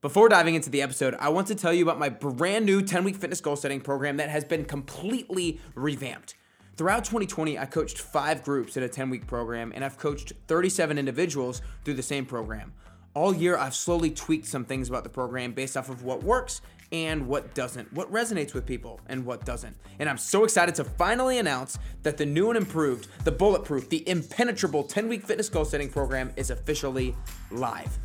Before diving into the episode, I want to tell you about my brand new 10 week fitness goal setting program that has been completely revamped. Throughout 2020, I coached five groups in a 10 week program, and I've coached 37 individuals through the same program. All year, I've slowly tweaked some things about the program based off of what works and what doesn't, what resonates with people and what doesn't. And I'm so excited to finally announce that the new and improved, the bulletproof, the impenetrable 10 week fitness goal setting program is officially live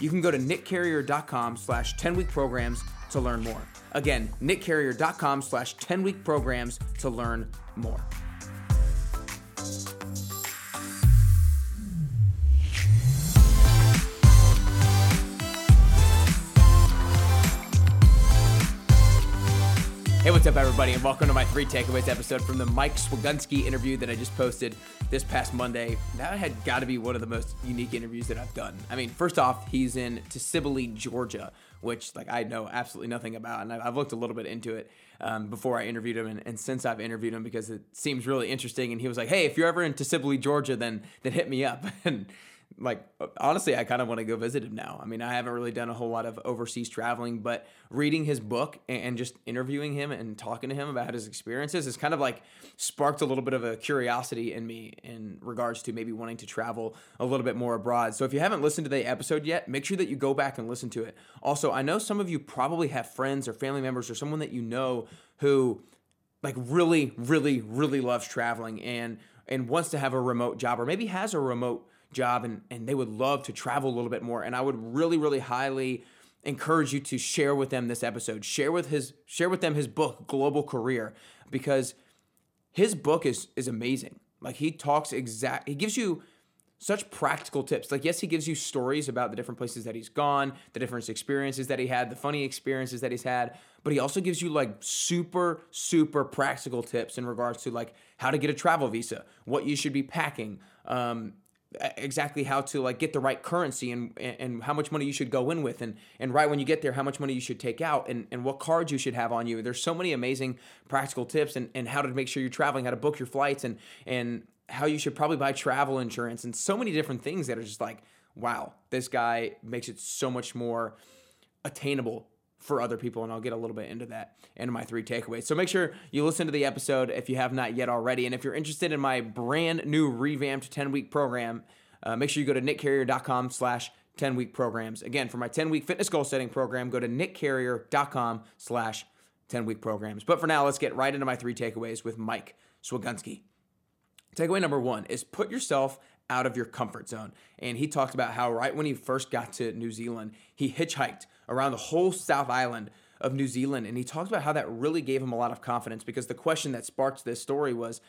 you can go to nickcarrier.com slash 10 week programs to learn more. Again, nickcarrier.com slash 10 week programs to learn more. Up, everybody, and welcome to my three takeaways episode from the Mike Swigunski interview that I just posted this past Monday. That had got to be one of the most unique interviews that I've done. I mean, first off, he's in Tbilisi, Georgia, which like I know absolutely nothing about, and I've looked a little bit into it um, before I interviewed him, and, and, since I've interviewed him because it seems really interesting. And he was like, "Hey, if you're ever in Tbilisi, Georgia, then then hit me up." and like uh, honestly i kind of want to go visit him now. I mean i haven't really done a whole lot of overseas traveling but reading his book and just interviewing him and talking to him about his experiences has kind of like sparked a little bit of a curiosity in me in regards to maybe wanting to travel a little bit more abroad. So if you haven't listened to the episode yet make sure that you go back and listen to it. Also i know some of you probably have friends or family members or someone that you know who like really really really loves traveling and and wants to have a remote job or maybe has a remote job and, and they would love to travel a little bit more. And I would really, really highly encourage you to share with them this episode. Share with his share with them his book, Global Career, because his book is is amazing. Like he talks exact he gives you such practical tips. Like, yes, he gives you stories about the different places that he's gone, the different experiences that he had, the funny experiences that he's had, but he also gives you like super, super practical tips in regards to like how to get a travel visa, what you should be packing, um, exactly how to like get the right currency and and how much money you should go in with. And and right when you get there how much money you should take out and, and what cards you should have on you. There's so many amazing practical tips and, and how to make sure you're traveling how to book your flights and and how you should probably buy travel insurance and so many different things that are just like wow this guy makes it so much more attainable for other people, and I'll get a little bit into that in my three takeaways. So make sure you listen to the episode if you have not yet already. And if you're interested in my brand new revamped 10 week program, uh, make sure you go to nickcarrier.com slash 10 week programs. Again, for my 10 week fitness goal setting program, go to nickcarrier.com slash 10 week programs. But for now, let's get right into my three takeaways with Mike Swigunski. Takeaway number one is put yourself out of your comfort zone. And he talked about how right when he first got to New Zealand, he hitchhiked around the whole South Island of New Zealand. And he talked about how that really gave him a lot of confidence because the question that sparked this story was,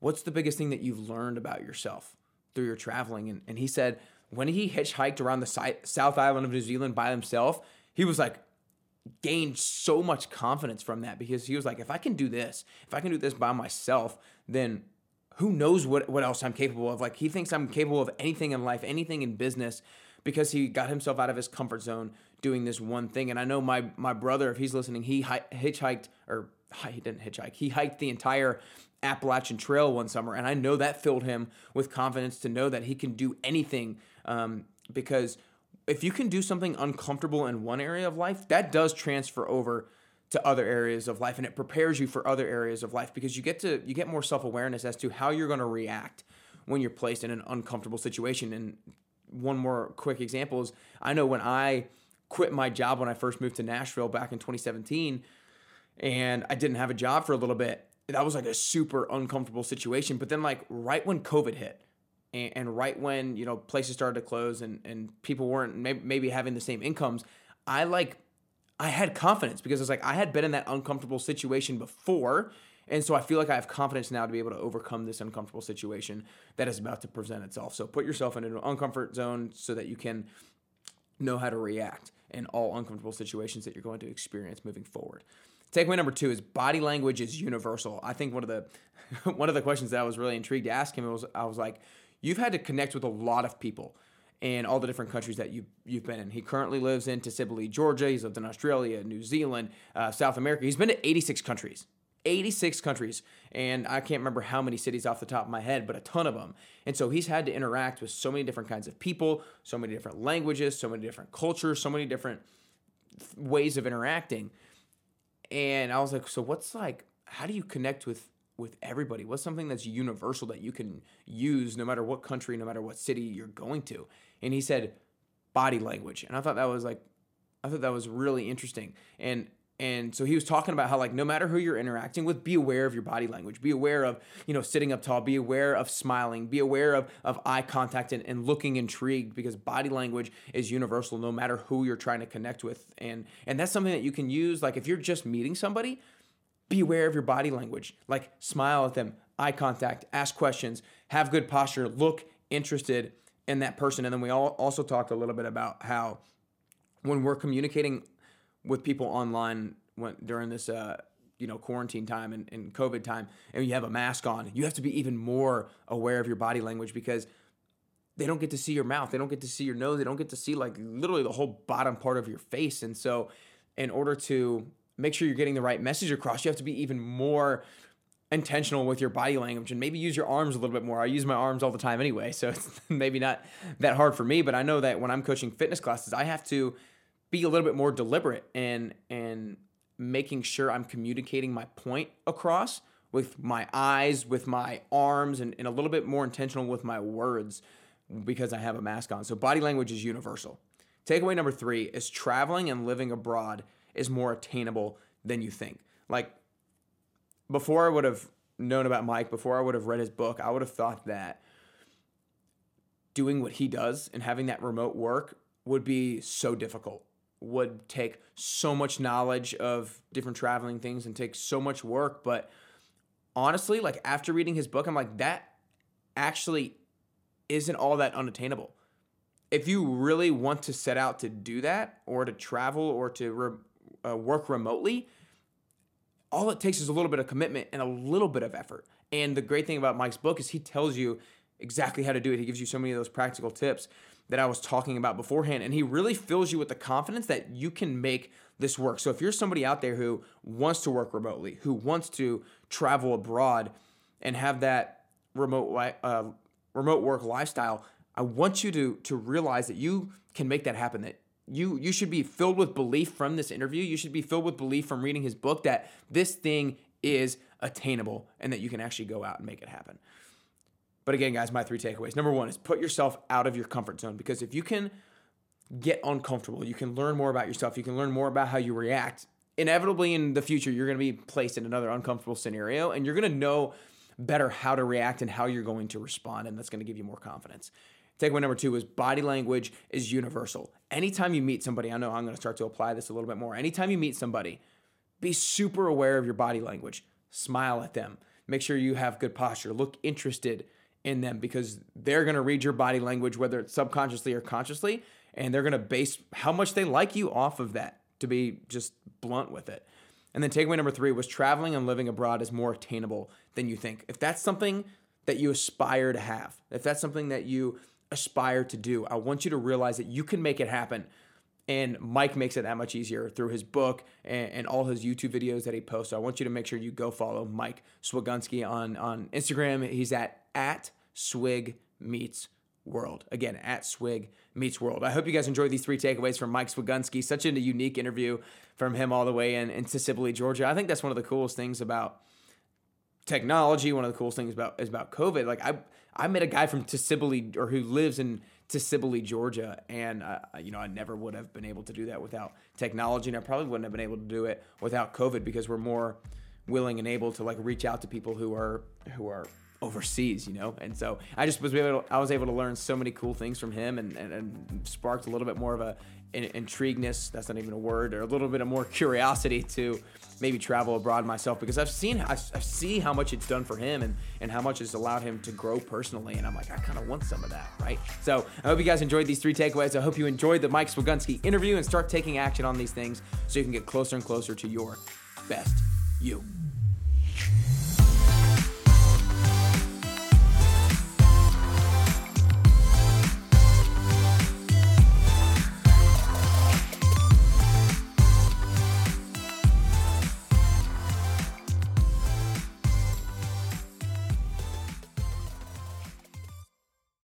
What's the biggest thing that you've learned about yourself through your traveling? And, and he said, when he hitchhiked around the South Island of New Zealand by himself, he was like, gained so much confidence from that because he was like, if I can do this, if I can do this by myself, then who knows what, what else I'm capable of. Like he thinks I'm capable of anything in life, anything in business because he got himself out of his comfort zone doing this one thing. And I know my my brother, if he's listening, he hitchhiked or he didn't hitchhike. He hiked the entire Appalachian Trail one summer, and I know that filled him with confidence to know that he can do anything. Um, because if you can do something uncomfortable in one area of life, that does transfer over to other areas of life, and it prepares you for other areas of life because you get to you get more self awareness as to how you're going to react when you're placed in an uncomfortable situation. And one more quick example is I know when I quit my job when I first moved to Nashville back in 2017 and I didn't have a job for a little bit. That was like a super uncomfortable situation. But then like right when COVID hit and, right when, you know, places started to close and, and people weren't maybe, maybe having the same incomes, I like, I had confidence because it's like I had been in that uncomfortable situation before. And so I feel like I have confidence now to be able to overcome this uncomfortable situation that is about to present itself. So put yourself in an uncomfort zone so that you can know how to react in all uncomfortable situations that you're going to experience moving forward. Takeaway number two is body language is universal. I think one of the one of the questions that I was really intrigued to ask him was I was like, you've had to connect with a lot of people in all the different countries that you you've been in. He currently lives in Tbilisi, Georgia. He's lived in Australia, New Zealand, uh, South America. He's been to 86 countries. 86 countries, and I can't remember how many cities off the top of my head, but a ton of them. And so he's had to interact with so many different kinds of people, so many different languages, so many different cultures, so many different ways of interacting. And I was like, so what's like, how do you connect with with everybody? What's something that's universal that you can use no matter what country, no matter what city you're going to? And he said, body language. And I thought that was like, I thought that was really interesting. And and so he was talking about how like no matter who you're interacting with, be aware of your body language. Be aware of, you know, sitting up tall, be aware of smiling, be aware of of eye contact and, and looking intrigued because body language is universal no matter who you're trying to connect with. And and that's something that you can use. Like if you're just meeting somebody, be aware of your body language. Like smile at them, eye contact, ask questions, have good posture, look interested in that person. And then we all also talked a little bit about how when we're communicating with people online when, during this uh, you know quarantine time and, and COVID time, and you have a mask on, you have to be even more aware of your body language because they don't get to see your mouth, they don't get to see your nose, they don't get to see like literally the whole bottom part of your face. And so, in order to make sure you're getting the right message across, you have to be even more intentional with your body language and maybe use your arms a little bit more. I use my arms all the time anyway, so it's maybe not that hard for me, but I know that when I'm coaching fitness classes, I have to be a little bit more deliberate and and making sure I'm communicating my point across with my eyes, with my arms, and, and a little bit more intentional with my words because I have a mask on. So body language is universal. Takeaway number three is traveling and living abroad is more attainable than you think. Like before I would have known about Mike, before I would have read his book, I would have thought that doing what he does and having that remote work would be so difficult would take so much knowledge of different traveling things and take so much work. But honestly, like after reading his book, I'm like, that actually isn't all that unattainable. If you really want to set out to do that or to travel or to re- uh, work remotely, all it takes is a little bit of commitment and a little bit of effort. And the great thing about Mike's book is he tells you exactly how to do it. He gives you so many of those practical tips that I was talking about beforehand. And he really fills you with the confidence that you can make this work. So if you're somebody out there who wants to work remotely, who wants to travel abroad and have that remote uh, remote work lifestyle, I want you to to realize that you can make that happen. That you you should be filled with belief from this interview. You should be filled with belief from reading his book that this thing is attainable and that you can actually go out and make it happen. But again, guys, my three takeaways. Number one is put yourself out of your comfort zone because if you can get uncomfortable, you can learn more about yourself, you can learn more about how you react. Inevitably, in the future, you're going to be placed in another uncomfortable scenario and you're going to know better how to react and how you're going to respond. And that's going to give you more confidence. Takeaway number two is body language is universal. Anytime you meet somebody, I know I'm going to start to apply this a little bit more. Anytime you meet somebody, be super aware of your body language. Smile at them. Make sure you have good posture. Look interested in them because they're going to read your body language, whether it's subconsciously or consciously, and they're going to base how much they like you off of that, to be just blunt with it. And then takeaway number three was traveling and living abroad is more attainable than you think. If that's something that you aspire to have, if that's something that you aspire to do, I want you to realize that you can make it happen. And Mike makes it that much easier through his book and, and, all his YouTube videos that he posts. So I want you to make sure you go follow Mike Swigunski on, on Instagram. He's at at Swig Meets World. Again, at Swig Meets World. I hope you guys enjoyed these three takeaways from Mike Swigunski. Such a unique interview from him all the way in into Tbilisi, Georgia. I think that's one of the coolest things about technology. One of the coolest things about is about COVID. Like I, I met a guy from Tbilisi or who lives in Tbilisi, Georgia, and uh, you know I never would have been able to do that without technology, and I probably wouldn't have been able to do it without COVID because we're more willing and able to like reach out to people who are who are overseas, you know? And so I just was able to, I was able to learn so many cool things from him and, and, and sparked a little bit more of a an intrigueness, that's not even a word, or a little bit of more curiosity to maybe travel abroad myself because I've seen, I, I see how much it's done for him and, and how much it's allowed him to grow personally. And I'm like, I kind of want some of that, right? So I hope you guys enjoyed these three takeaways. I hope you enjoyed the Mike Swigunski interview and start taking action on these things so you can get closer and closer to your best you.